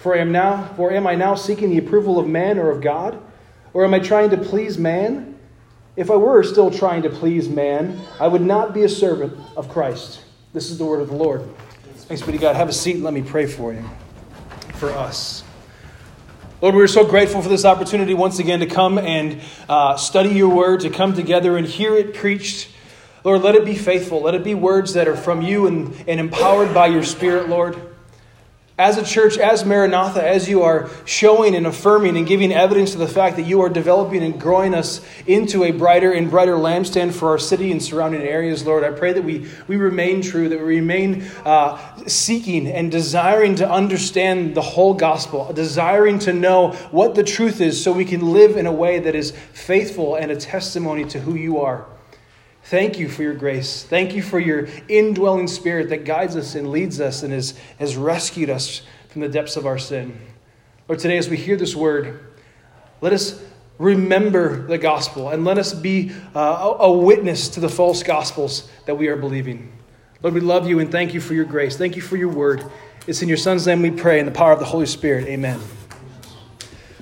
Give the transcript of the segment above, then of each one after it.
For am now for am I now seeking the approval of man or of God? Or am I trying to please man? If I were still trying to please man, I would not be a servant of Christ. This is the word of the Lord. Thanks be to God. Have a seat and let me pray for you. For us. Lord, we're so grateful for this opportunity once again to come and uh, study your word, to come together and hear it preached. Lord, let it be faithful. Let it be words that are from you and, and empowered by your Spirit, Lord as a church, as Maranatha, as you are showing and affirming and giving evidence to the fact that you are developing and growing us into a brighter and brighter lampstand for our city and surrounding areas, Lord, I pray that we, we remain true, that we remain uh, seeking and desiring to understand the whole gospel, desiring to know what the truth is so we can live in a way that is faithful and a testimony to who you are. Thank you for your grace. Thank you for your indwelling spirit that guides us and leads us and has, has rescued us from the depths of our sin. Lord, today as we hear this word, let us remember the gospel and let us be uh, a witness to the false gospels that we are believing. Lord, we love you and thank you for your grace. Thank you for your word. It's in your Son's name we pray in the power of the Holy Spirit. Amen.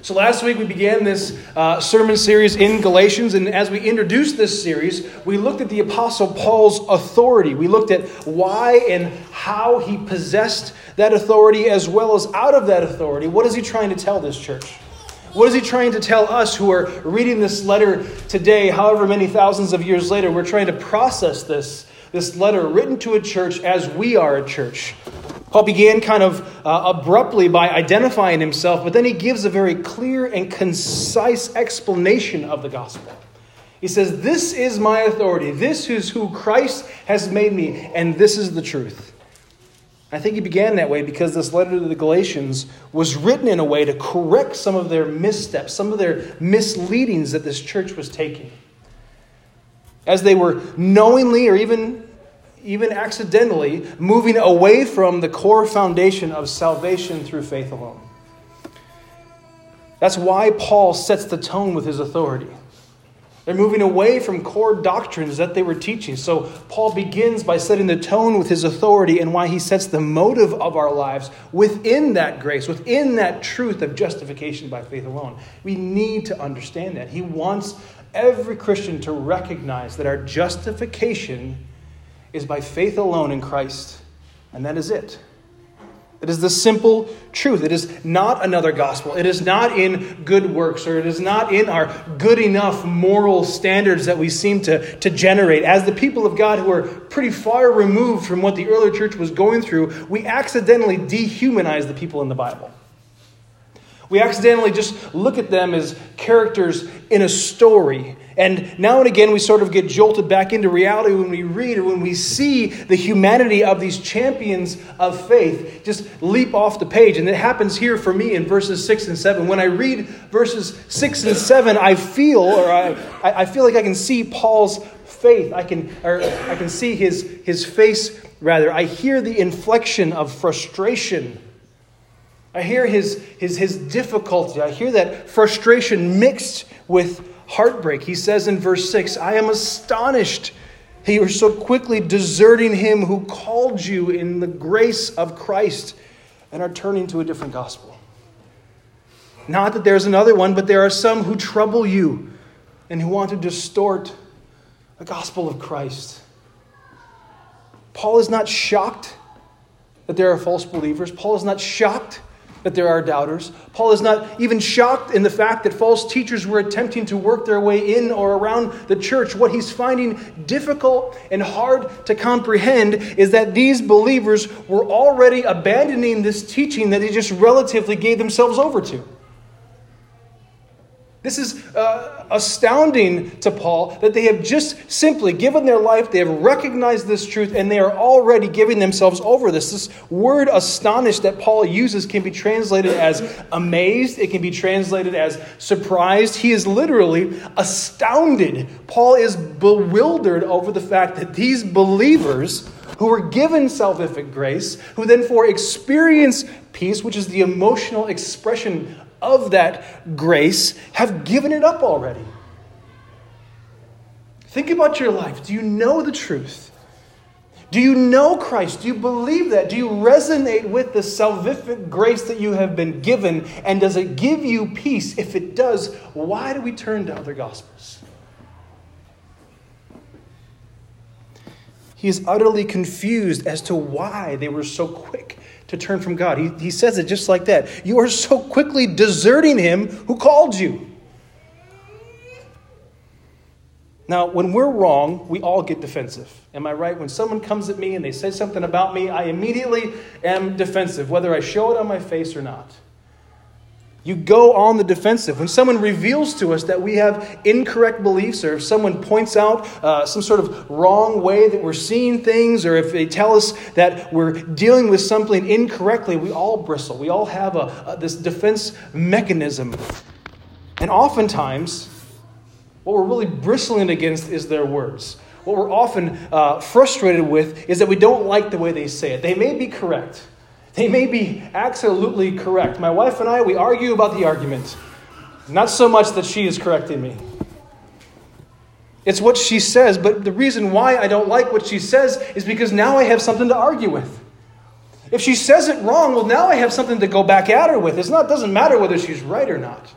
So, last week we began this uh, sermon series in Galatians, and as we introduced this series, we looked at the Apostle Paul's authority. We looked at why and how he possessed that authority, as well as out of that authority, what is he trying to tell this church? What is he trying to tell us who are reading this letter today, however many thousands of years later? We're trying to process this, this letter written to a church as we are a church. Paul began kind of uh, abruptly by identifying himself, but then he gives a very clear and concise explanation of the gospel. He says, This is my authority. This is who Christ has made me, and this is the truth. I think he began that way because this letter to the Galatians was written in a way to correct some of their missteps, some of their misleadings that this church was taking. As they were knowingly or even even accidentally, moving away from the core foundation of salvation through faith alone. That's why Paul sets the tone with his authority. They're moving away from core doctrines that they were teaching. So, Paul begins by setting the tone with his authority and why he sets the motive of our lives within that grace, within that truth of justification by faith alone. We need to understand that. He wants every Christian to recognize that our justification is by faith alone in Christ, and that is it. It is the simple truth. It is not another gospel. It is not in good works, or it is not in our good enough moral standards that we seem to, to generate. As the people of God who are pretty far removed from what the early church was going through, we accidentally dehumanize the people in the Bible. We accidentally just look at them as characters in a story. And now and again, we sort of get jolted back into reality when we read or when we see the humanity of these champions of faith just leap off the page. And it happens here for me in verses 6 and 7. When I read verses 6 and 7, I feel, or I, I feel like I can see Paul's faith. I can, or I can see his, his face, rather. I hear the inflection of frustration I hear his, his, his difficulty. I hear that frustration mixed with heartbreak. He says in verse 6 I am astonished that you are so quickly deserting him who called you in the grace of Christ and are turning to a different gospel. Not that there's another one, but there are some who trouble you and who want to distort the gospel of Christ. Paul is not shocked that there are false believers. Paul is not shocked that there are doubters. Paul is not even shocked in the fact that false teachers were attempting to work their way in or around the church. What he's finding difficult and hard to comprehend is that these believers were already abandoning this teaching that they just relatively gave themselves over to. This is uh, astounding to Paul that they have just simply given their life, they have recognized this truth, and they are already giving themselves over this. This word astonished that Paul uses can be translated as amazed, it can be translated as surprised. He is literally astounded. Paul is bewildered over the fact that these believers who were given salvific grace, who then for experience peace, which is the emotional expression of that grace have given it up already. Think about your life. Do you know the truth? Do you know Christ? Do you believe that? Do you resonate with the salvific grace that you have been given? And does it give you peace? If it does, why do we turn to other gospels? He is utterly confused as to why they were so quick to turn from God. He, he says it just like that. You are so quickly deserting him who called you. Now, when we're wrong, we all get defensive. Am I right? When someone comes at me and they say something about me, I immediately am defensive, whether I show it on my face or not. You go on the defensive. When someone reveals to us that we have incorrect beliefs, or if someone points out uh, some sort of wrong way that we're seeing things, or if they tell us that we're dealing with something incorrectly, we all bristle. We all have a, a, this defense mechanism. And oftentimes, what we're really bristling against is their words. What we're often uh, frustrated with is that we don't like the way they say it. They may be correct. They may be absolutely correct. My wife and I, we argue about the argument. Not so much that she is correcting me. It's what she says, but the reason why I don't like what she says is because now I have something to argue with. If she says it wrong, well, now I have something to go back at her with. It's not, it doesn't matter whether she's right or not.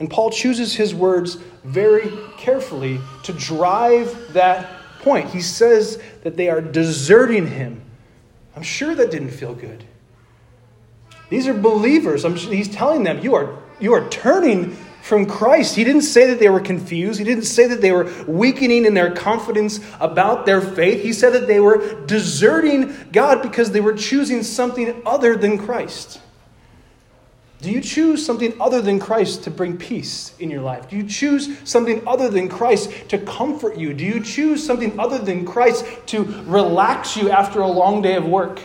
And Paul chooses his words very carefully to drive that point. He says that they are deserting him I'm sure that didn't feel good. These are believers. I'm, he's telling them, you are, you are turning from Christ. He didn't say that they were confused. He didn't say that they were weakening in their confidence about their faith. He said that they were deserting God because they were choosing something other than Christ. Do you choose something other than Christ to bring peace in your life? Do you choose something other than Christ to comfort you? Do you choose something other than Christ to relax you after a long day of work?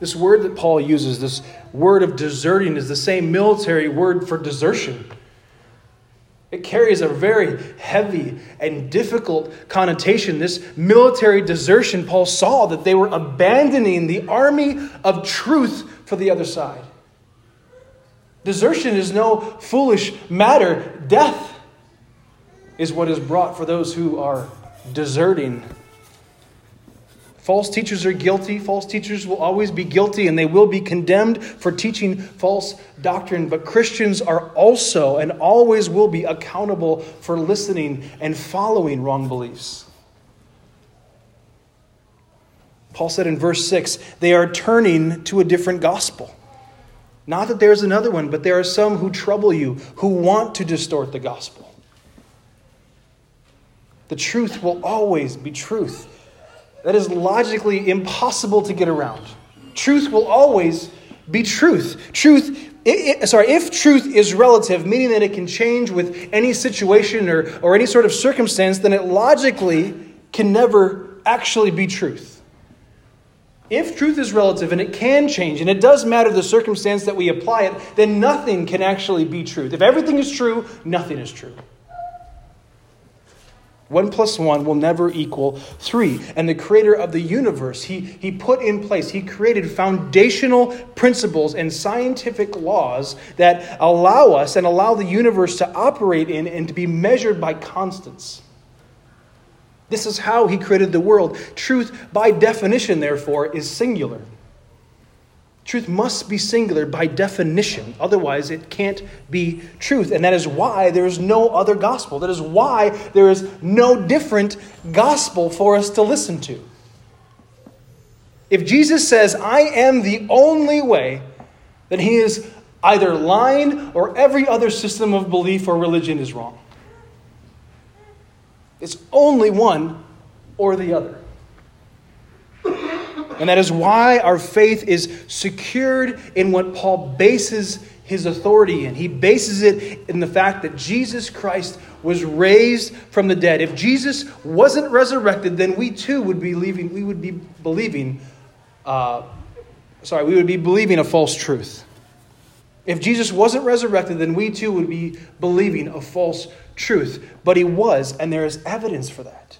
This word that Paul uses, this word of deserting, is the same military word for desertion. It carries a very heavy and difficult connotation. This military desertion, Paul saw that they were abandoning the army of truth for the other side. Desertion is no foolish matter. Death is what is brought for those who are deserting False teachers are guilty. False teachers will always be guilty and they will be condemned for teaching false doctrine. But Christians are also and always will be accountable for listening and following wrong beliefs. Paul said in verse 6 they are turning to a different gospel. Not that there's another one, but there are some who trouble you, who want to distort the gospel. The truth will always be truth that is logically impossible to get around. Truth will always be truth. Truth, it, it, sorry, if truth is relative, meaning that it can change with any situation or, or any sort of circumstance, then it logically can never actually be truth. If truth is relative and it can change, and it does matter the circumstance that we apply it, then nothing can actually be truth. If everything is true, nothing is true. One plus one will never equal three. And the creator of the universe, he, he put in place, he created foundational principles and scientific laws that allow us and allow the universe to operate in and to be measured by constants. This is how he created the world. Truth, by definition, therefore, is singular. Truth must be singular by definition. Otherwise, it can't be truth. And that is why there is no other gospel. That is why there is no different gospel for us to listen to. If Jesus says, I am the only way, then he is either lying or every other system of belief or religion is wrong. It's only one or the other. And that is why our faith is secured in what Paul bases his authority in. He bases it in the fact that Jesus Christ was raised from the dead. If Jesus wasn't resurrected, then we too would be leaving, we would be believing, uh, sorry, we would be believing a false truth. If Jesus wasn't resurrected, then we too would be believing a false truth. But he was, and there is evidence for that.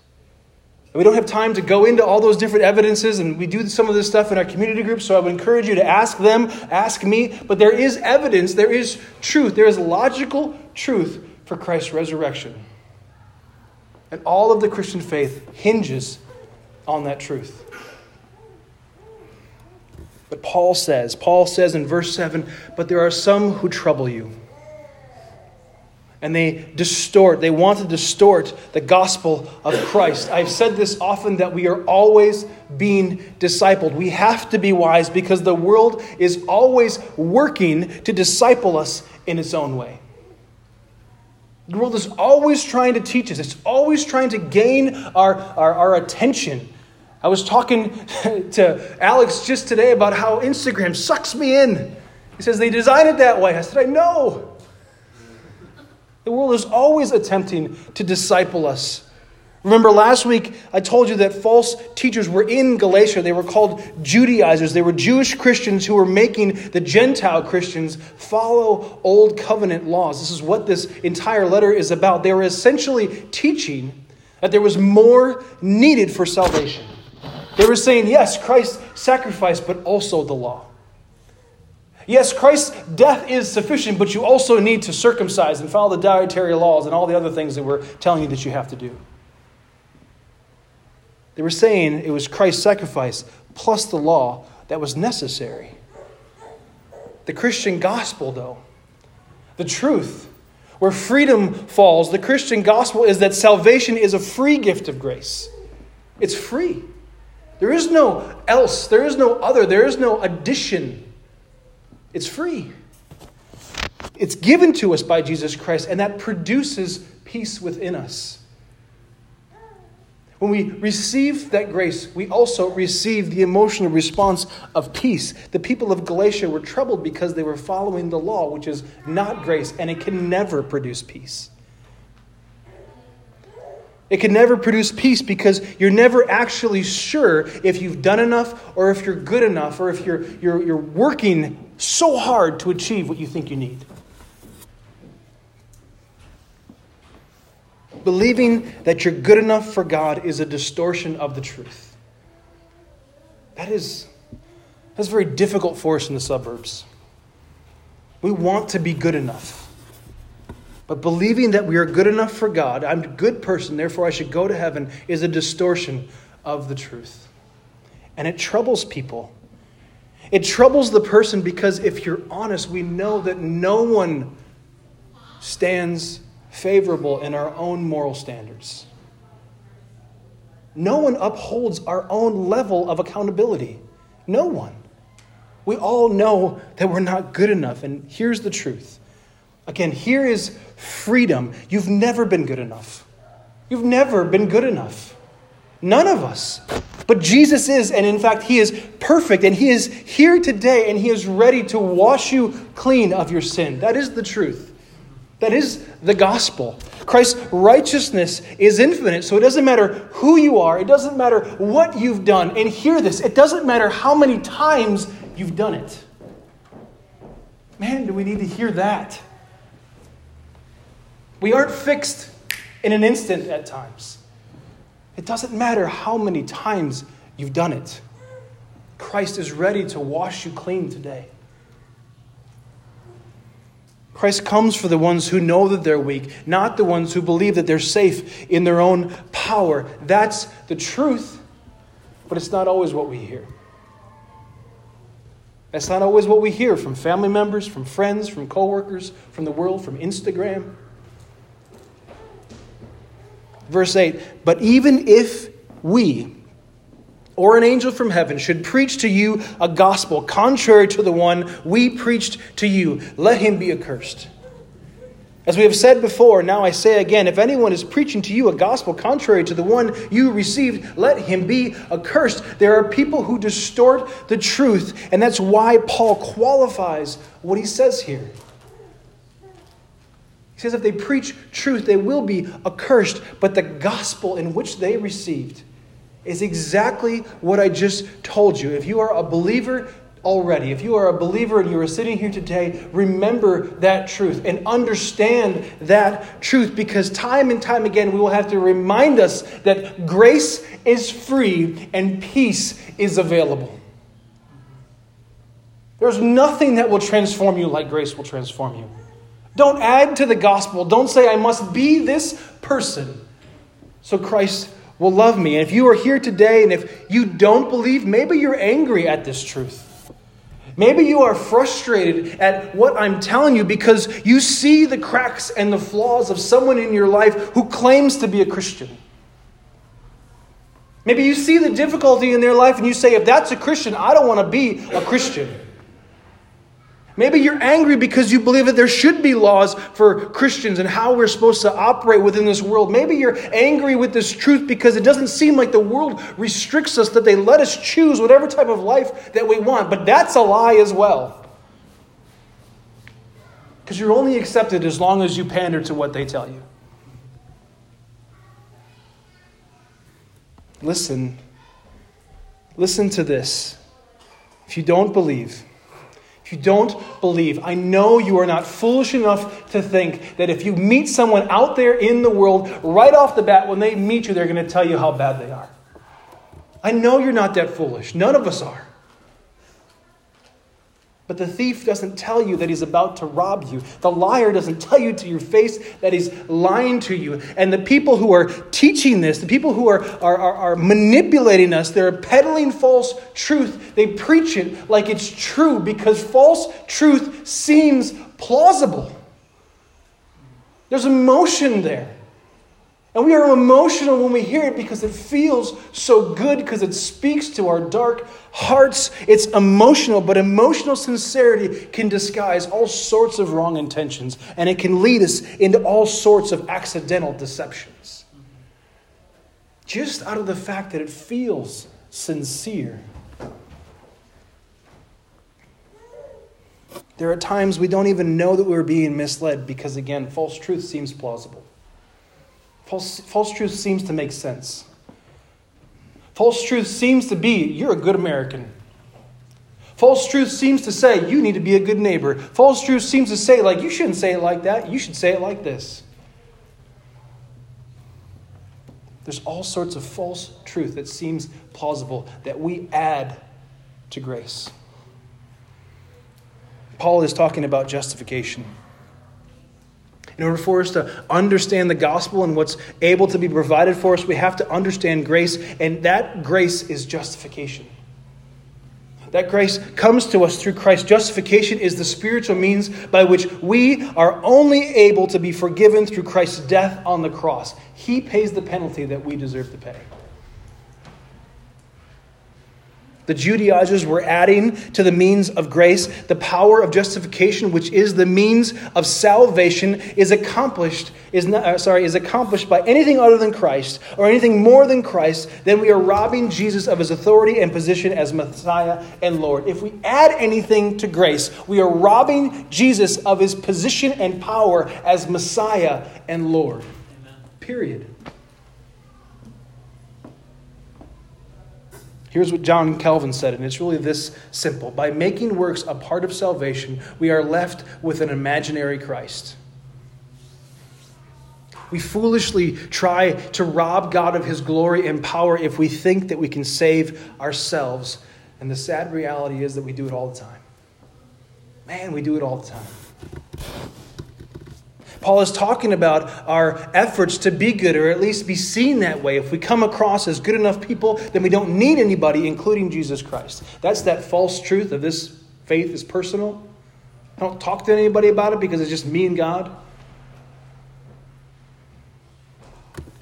And we don't have time to go into all those different evidences, and we do some of this stuff in our community groups, so I would encourage you to ask them, ask me. But there is evidence, there is truth, there is logical truth for Christ's resurrection. And all of the Christian faith hinges on that truth. But Paul says, Paul says in verse 7, but there are some who trouble you and they distort, they want to distort the gospel of Christ. I've said this often that we are always being discipled. We have to be wise because the world is always working to disciple us in its own way. The world is always trying to teach us, it's always trying to gain our, our, our attention. I was talking to Alex just today about how Instagram sucks me in. He says they designed it that way. I said, I know. The world is always attempting to disciple us. Remember last week, I told you that false teachers were in Galatia. They were called Judaizers. They were Jewish Christians who were making the Gentile Christians follow old covenant laws. This is what this entire letter is about. They were essentially teaching that there was more needed for salvation. They were saying, yes, Christ sacrificed, but also the law. Yes, Christ's death is sufficient, but you also need to circumcise and follow the dietary laws and all the other things that we're telling you that you have to do. They were saying it was Christ's sacrifice plus the law that was necessary. The Christian gospel, though, the truth, where freedom falls, the Christian gospel is that salvation is a free gift of grace. It's free. There is no else, there is no other, there is no addition it's free. It's given to us by Jesus Christ, and that produces peace within us. When we receive that grace, we also receive the emotional response of peace. The people of Galatia were troubled because they were following the law, which is not grace, and it can never produce peace. It can never produce peace because you're never actually sure if you've done enough or if you're good enough or if you're, you're, you're working so hard to achieve what you think you need. Believing that you're good enough for God is a distortion of the truth. That is that's very difficult for us in the suburbs. We want to be good enough. But believing that we are good enough for God, I'm a good person, therefore I should go to heaven, is a distortion of the truth. And it troubles people it troubles the person because if you're honest, we know that no one stands favorable in our own moral standards. No one upholds our own level of accountability. No one. We all know that we're not good enough. And here's the truth. Again, here is freedom. You've never been good enough. You've never been good enough. None of us. But Jesus is, and in fact, He is perfect, and He is here today, and He is ready to wash you clean of your sin. That is the truth. That is the gospel. Christ's righteousness is infinite, so it doesn't matter who you are, it doesn't matter what you've done. And hear this it doesn't matter how many times you've done it. Man, do we need to hear that? We aren't fixed in an instant at times. It doesn't matter how many times you've done it. Christ is ready to wash you clean today. Christ comes for the ones who know that they're weak, not the ones who believe that they're safe in their own power. That's the truth, but it's not always what we hear. That's not always what we hear from family members, from friends, from coworkers, from the world, from Instagram. Verse 8 But even if we, or an angel from heaven, should preach to you a gospel contrary to the one we preached to you, let him be accursed. As we have said before, now I say again if anyone is preaching to you a gospel contrary to the one you received, let him be accursed. There are people who distort the truth, and that's why Paul qualifies what he says here. He says if they preach truth, they will be accursed, but the gospel in which they received is exactly what I just told you. If you are a believer, already. If you are a believer and you are sitting here today, remember that truth and understand that truth because time and time again we will have to remind us that grace is free and peace is available. There's nothing that will transform you like grace will transform you. Don't add to the gospel. Don't say, I must be this person so Christ will love me. And if you are here today and if you don't believe, maybe you're angry at this truth. Maybe you are frustrated at what I'm telling you because you see the cracks and the flaws of someone in your life who claims to be a Christian. Maybe you see the difficulty in their life and you say, if that's a Christian, I don't want to be a Christian. Maybe you're angry because you believe that there should be laws for Christians and how we're supposed to operate within this world. Maybe you're angry with this truth because it doesn't seem like the world restricts us, that they let us choose whatever type of life that we want. But that's a lie as well. Because you're only accepted as long as you pander to what they tell you. Listen. Listen to this. If you don't believe, if you don't believe, I know you are not foolish enough to think that if you meet someone out there in the world, right off the bat, when they meet you, they're going to tell you how bad they are. I know you're not that foolish. None of us are. But the thief doesn't tell you that he's about to rob you. The liar doesn't tell you to your face that he's lying to you. And the people who are teaching this, the people who are, are, are, are, manipulating us, they're peddling false truth. They preach it like it's true because false truth seems plausible. There's emotion there. And we are emotional when we hear it because it feels so good because it speaks to our dark hearts. It's emotional, but emotional sincerity can disguise all sorts of wrong intentions and it can lead us into all sorts of accidental deceptions. Just out of the fact that it feels sincere. There are times we don't even know that we're being misled because, again, false truth seems plausible. False, false truth seems to make sense. False truth seems to be, you're a good American. False truth seems to say, you need to be a good neighbor. False truth seems to say, like, you shouldn't say it like that. You should say it like this. There's all sorts of false truth that seems plausible that we add to grace. Paul is talking about justification. In order for us to understand the gospel and what's able to be provided for us, we have to understand grace, and that grace is justification. That grace comes to us through Christ. Justification is the spiritual means by which we are only able to be forgiven through Christ's death on the cross. He pays the penalty that we deserve to pay. The Judaizers were adding to the means of grace the power of justification, which is the means of salvation, is accomplished is not, uh, sorry is accomplished by anything other than Christ or anything more than Christ. Then we are robbing Jesus of his authority and position as Messiah and Lord. If we add anything to grace, we are robbing Jesus of his position and power as Messiah and Lord. Amen. Period. Here's what John Calvin said, and it's really this simple. By making works a part of salvation, we are left with an imaginary Christ. We foolishly try to rob God of his glory and power if we think that we can save ourselves. And the sad reality is that we do it all the time. Man, we do it all the time. Paul is talking about our efforts to be good, or at least be seen that way. If we come across as good enough people, then we don't need anybody, including Jesus Christ. That's that false truth of this faith is personal. I don't talk to anybody about it because it's just me and God.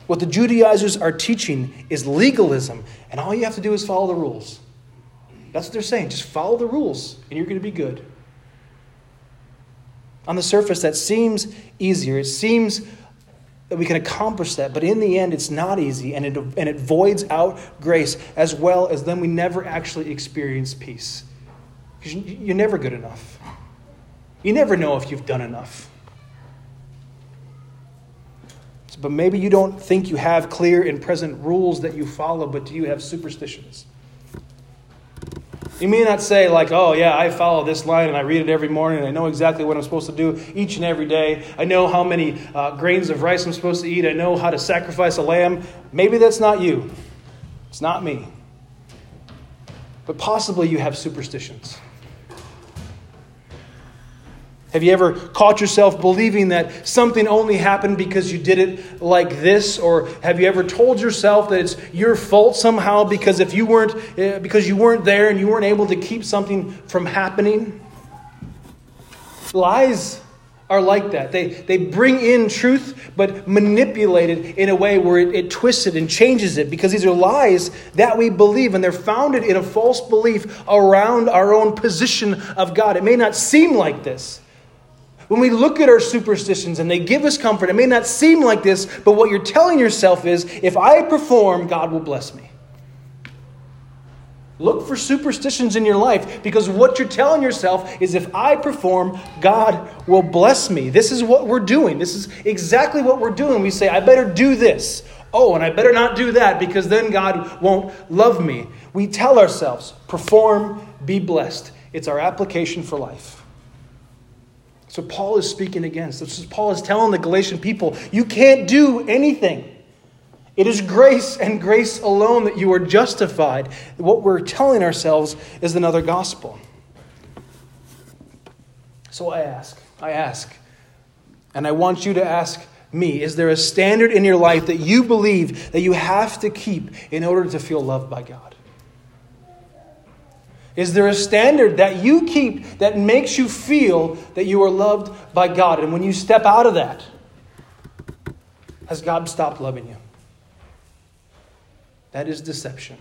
What the Judaizers are teaching is legalism, and all you have to do is follow the rules. That's what they're saying. Just follow the rules, and you're going to be good. On the surface, that seems easier. It seems that we can accomplish that, but in the end, it's not easy, and it, and it voids out grace, as well as then we never actually experience peace. Because you're never good enough. You never know if you've done enough. But maybe you don't think you have clear and present rules that you follow, but do you have superstitions? You may not say, like, oh, yeah, I follow this line and I read it every morning and I know exactly what I'm supposed to do each and every day. I know how many uh, grains of rice I'm supposed to eat. I know how to sacrifice a lamb. Maybe that's not you. It's not me. But possibly you have superstitions. Have you ever caught yourself believing that something only happened because you did it like this? Or have you ever told yourself that it's your fault somehow because if you weren't uh, because you weren't there and you weren't able to keep something from happening? Lies are like that. They, they bring in truth, but manipulate it in a way where it, it twists it and changes it because these are lies that we believe, and they're founded in a false belief around our own position of God. It may not seem like this. When we look at our superstitions and they give us comfort, it may not seem like this, but what you're telling yourself is if I perform, God will bless me. Look for superstitions in your life because what you're telling yourself is if I perform, God will bless me. This is what we're doing. This is exactly what we're doing. We say, I better do this. Oh, and I better not do that because then God won't love me. We tell ourselves, perform, be blessed. It's our application for life. So Paul is speaking against. This is Paul is telling the Galatian people, you can't do anything. It is grace and grace alone that you are justified. What we're telling ourselves is another gospel. So I ask, I ask, and I want you to ask me is there a standard in your life that you believe that you have to keep in order to feel loved by God? Is there a standard that you keep that makes you feel that you are loved by God? And when you step out of that, has God stopped loving you? That is deception.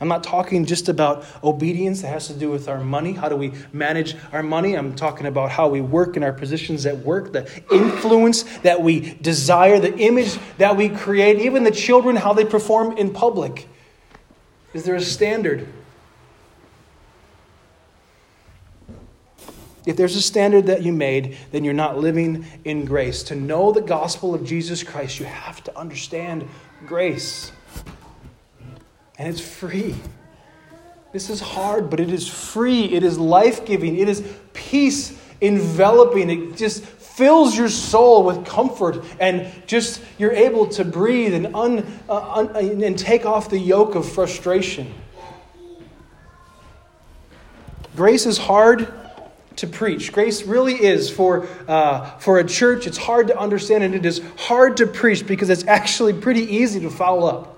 I'm not talking just about obedience that has to do with our money. How do we manage our money? I'm talking about how we work in our positions at work, the influence that we desire, the image that we create, even the children, how they perform in public. Is there a standard? If there's a standard that you made, then you're not living in grace. To know the gospel of Jesus Christ, you have to understand grace. And it's free. This is hard, but it is free. It is life giving. It is peace enveloping. It just fills your soul with comfort and just you're able to breathe and, un, uh, un, and take off the yoke of frustration. Grace is hard to preach. Grace really is for, uh, for a church, it's hard to understand and it is hard to preach because it's actually pretty easy to follow up.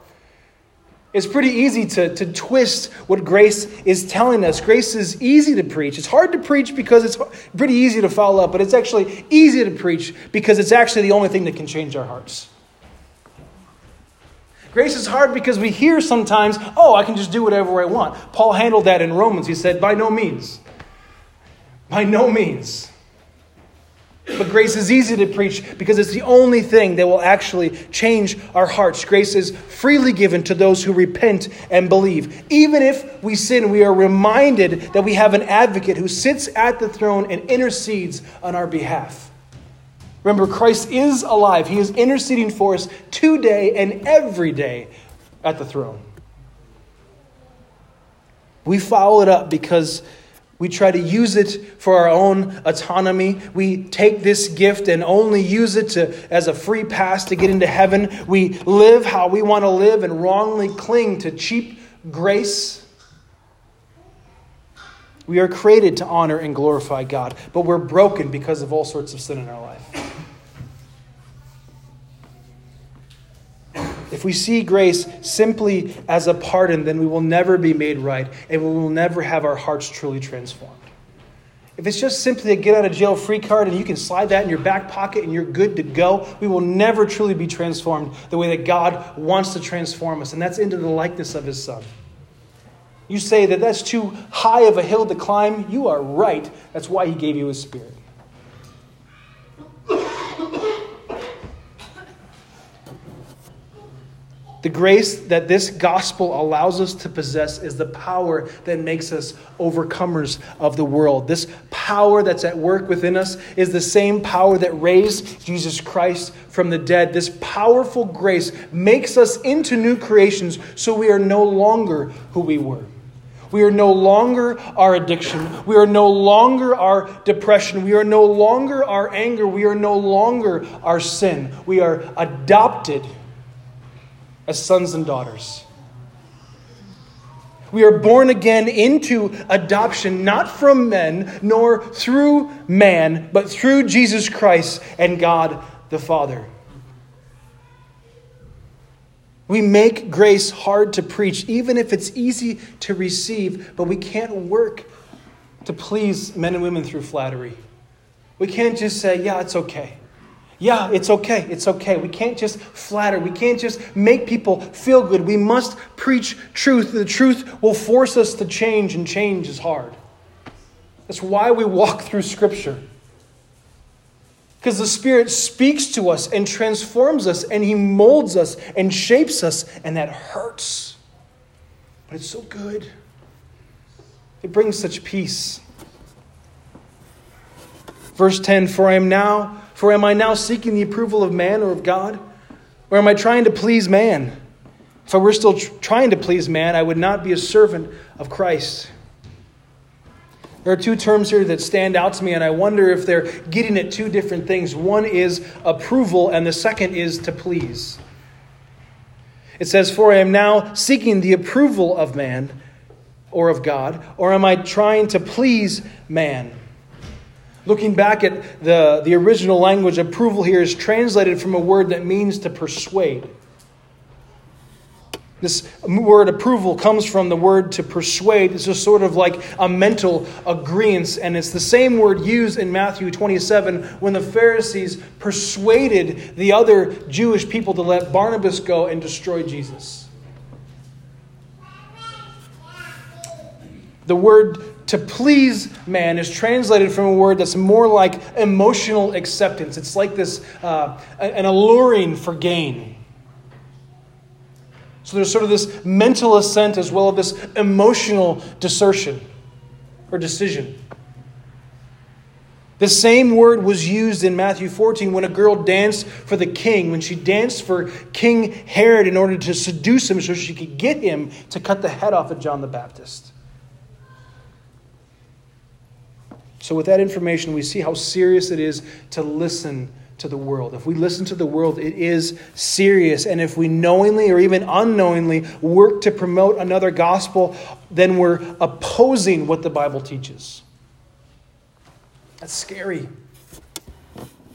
It's pretty easy to, to twist what grace is telling us. Grace is easy to preach. It's hard to preach because it's pretty easy to follow up, but it's actually easy to preach because it's actually the only thing that can change our hearts. Grace is hard because we hear sometimes, oh, I can just do whatever I want. Paul handled that in Romans. He said, by no means. By no means. But grace is easy to preach because it's the only thing that will actually change our hearts. Grace is freely given to those who repent and believe. Even if we sin, we are reminded that we have an advocate who sits at the throne and intercedes on our behalf. Remember, Christ is alive. He is interceding for us today and every day at the throne. We follow it up because we try to use it for our own autonomy. We take this gift and only use it to, as a free pass to get into heaven. We live how we want to live and wrongly cling to cheap grace. We are created to honor and glorify God, but we're broken because of all sorts of sin in our life. If we see grace simply as a pardon, then we will never be made right and we will never have our hearts truly transformed. If it's just simply a get out of jail free card and you can slide that in your back pocket and you're good to go, we will never truly be transformed the way that God wants to transform us, and that's into the likeness of His Son. You say that that's too high of a hill to climb. You are right. That's why he gave you his spirit. The grace that this gospel allows us to possess is the power that makes us overcomers of the world. This power that's at work within us is the same power that raised Jesus Christ from the dead. This powerful grace makes us into new creations so we are no longer who we were. We are no longer our addiction. We are no longer our depression. We are no longer our anger. We are no longer our sin. We are adopted as sons and daughters. We are born again into adoption, not from men, nor through man, but through Jesus Christ and God the Father. We make grace hard to preach, even if it's easy to receive, but we can't work to please men and women through flattery. We can't just say, yeah, it's okay. Yeah, it's okay. It's okay. We can't just flatter. We can't just make people feel good. We must preach truth. The truth will force us to change, and change is hard. That's why we walk through Scripture. Because the Spirit speaks to us and transforms us, and He molds us and shapes us, and that hurts. But it's so good. It brings such peace. Verse 10 For I am now for am I now seeking the approval of man or of God? Or am I trying to please man? If I were still tr- trying to please man, I would not be a servant of Christ. There are two terms here that stand out to me, and I wonder if they're getting at two different things. One is approval, and the second is to please. It says, For I am now seeking the approval of man or of God, or am I trying to please man? Looking back at the, the original language, approval here is translated from a word that means to persuade. This word approval comes from the word to persuade. It's just sort of like a mental agreement. And it's the same word used in Matthew 27 when the Pharisees persuaded the other Jewish people to let Barnabas go and destroy Jesus. The word to please man is translated from a word that's more like emotional acceptance. It's like this, uh, an alluring for gain. So there's sort of this mental assent as well as this emotional desertion or decision. The same word was used in Matthew 14 when a girl danced for the king, when she danced for King Herod in order to seduce him so she could get him to cut the head off of John the Baptist. So, with that information, we see how serious it is to listen to the world. If we listen to the world, it is serious. And if we knowingly or even unknowingly work to promote another gospel, then we're opposing what the Bible teaches. That's scary.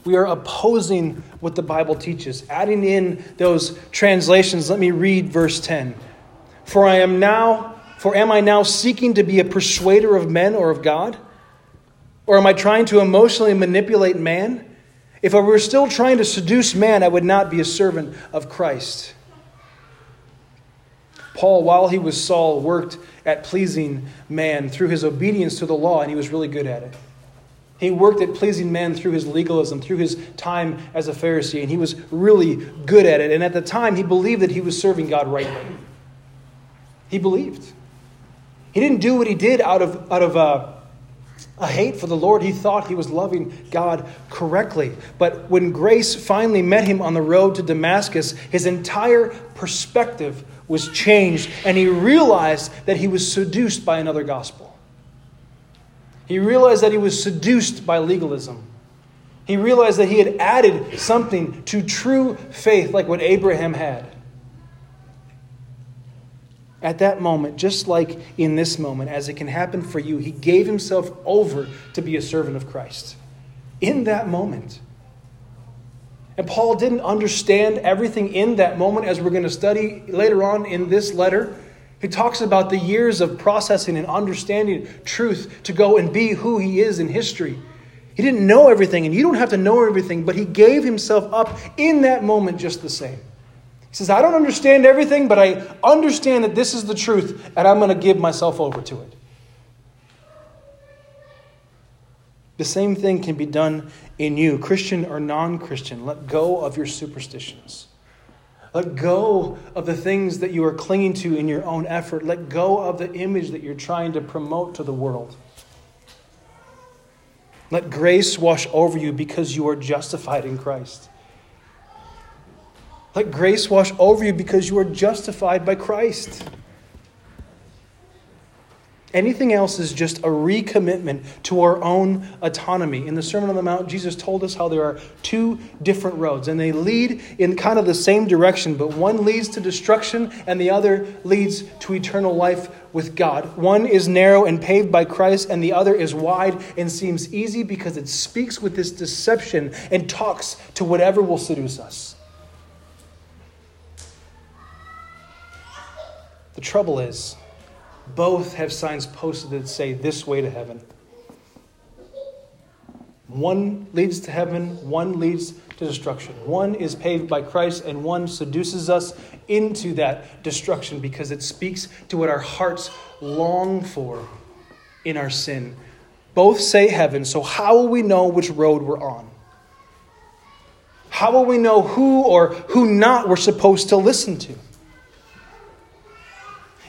We are opposing what the Bible teaches. Adding in those translations, let me read verse 10. For I am now, for am I now seeking to be a persuader of men or of God? Or am I trying to emotionally manipulate man? If I were still trying to seduce man, I would not be a servant of Christ. Paul, while he was Saul, worked at pleasing man through his obedience to the law, and he was really good at it. He worked at pleasing man through his legalism, through his time as a Pharisee, and he was really good at it. And at the time, he believed that he was serving God rightly. He believed. He didn't do what he did out of, out of uh, a hate for the Lord. He thought he was loving God correctly. But when grace finally met him on the road to Damascus, his entire perspective was changed, and he realized that he was seduced by another gospel. He realized that he was seduced by legalism. He realized that he had added something to true faith, like what Abraham had at that moment, just like in this moment, as it can happen for you, he gave himself over to be a servant of Christ. In that moment. And Paul didn't understand everything in that moment, as we're going to study later on in this letter. He talks about the years of processing and understanding truth to go and be who he is in history. He didn't know everything, and you don't have to know everything, but he gave himself up in that moment just the same says, I don't understand everything, but I understand that this is the truth, and I'm going to give myself over to it. The same thing can be done in you, Christian or non Christian. Let go of your superstitions. Let go of the things that you are clinging to in your own effort. Let go of the image that you're trying to promote to the world. Let grace wash over you because you are justified in Christ. Let grace wash over you because you are justified by Christ. Anything else is just a recommitment to our own autonomy. In the Sermon on the Mount, Jesus told us how there are two different roads, and they lead in kind of the same direction, but one leads to destruction and the other leads to eternal life with God. One is narrow and paved by Christ, and the other is wide and seems easy because it speaks with this deception and talks to whatever will seduce us. The trouble is, both have signs posted that say this way to heaven. One leads to heaven, one leads to destruction. One is paved by Christ, and one seduces us into that destruction because it speaks to what our hearts long for in our sin. Both say heaven, so how will we know which road we're on? How will we know who or who not we're supposed to listen to?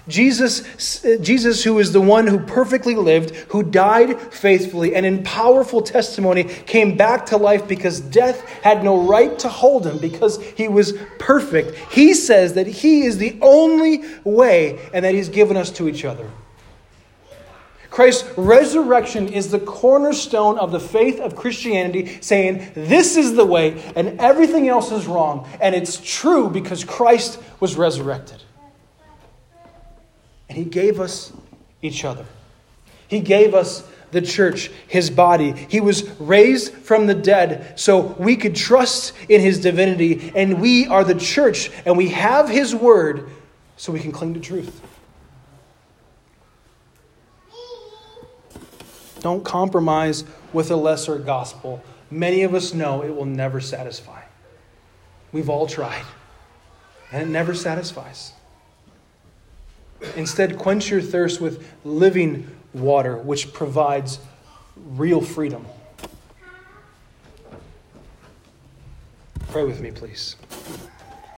Jesus, Jesus, who is the one who perfectly lived, who died faithfully, and in powerful testimony came back to life because death had no right to hold him because he was perfect. He says that he is the only way and that he's given us to each other. Christ's resurrection is the cornerstone of the faith of Christianity, saying this is the way and everything else is wrong. And it's true because Christ was resurrected. He gave us each other. He gave us the church, His body. He was raised from the dead so we could trust in His divinity. And we are the church, and we have His word so we can cling to truth. Don't compromise with a lesser gospel. Many of us know it will never satisfy. We've all tried, and it never satisfies. Instead, quench your thirst with living water, which provides real freedom. Pray with me, please.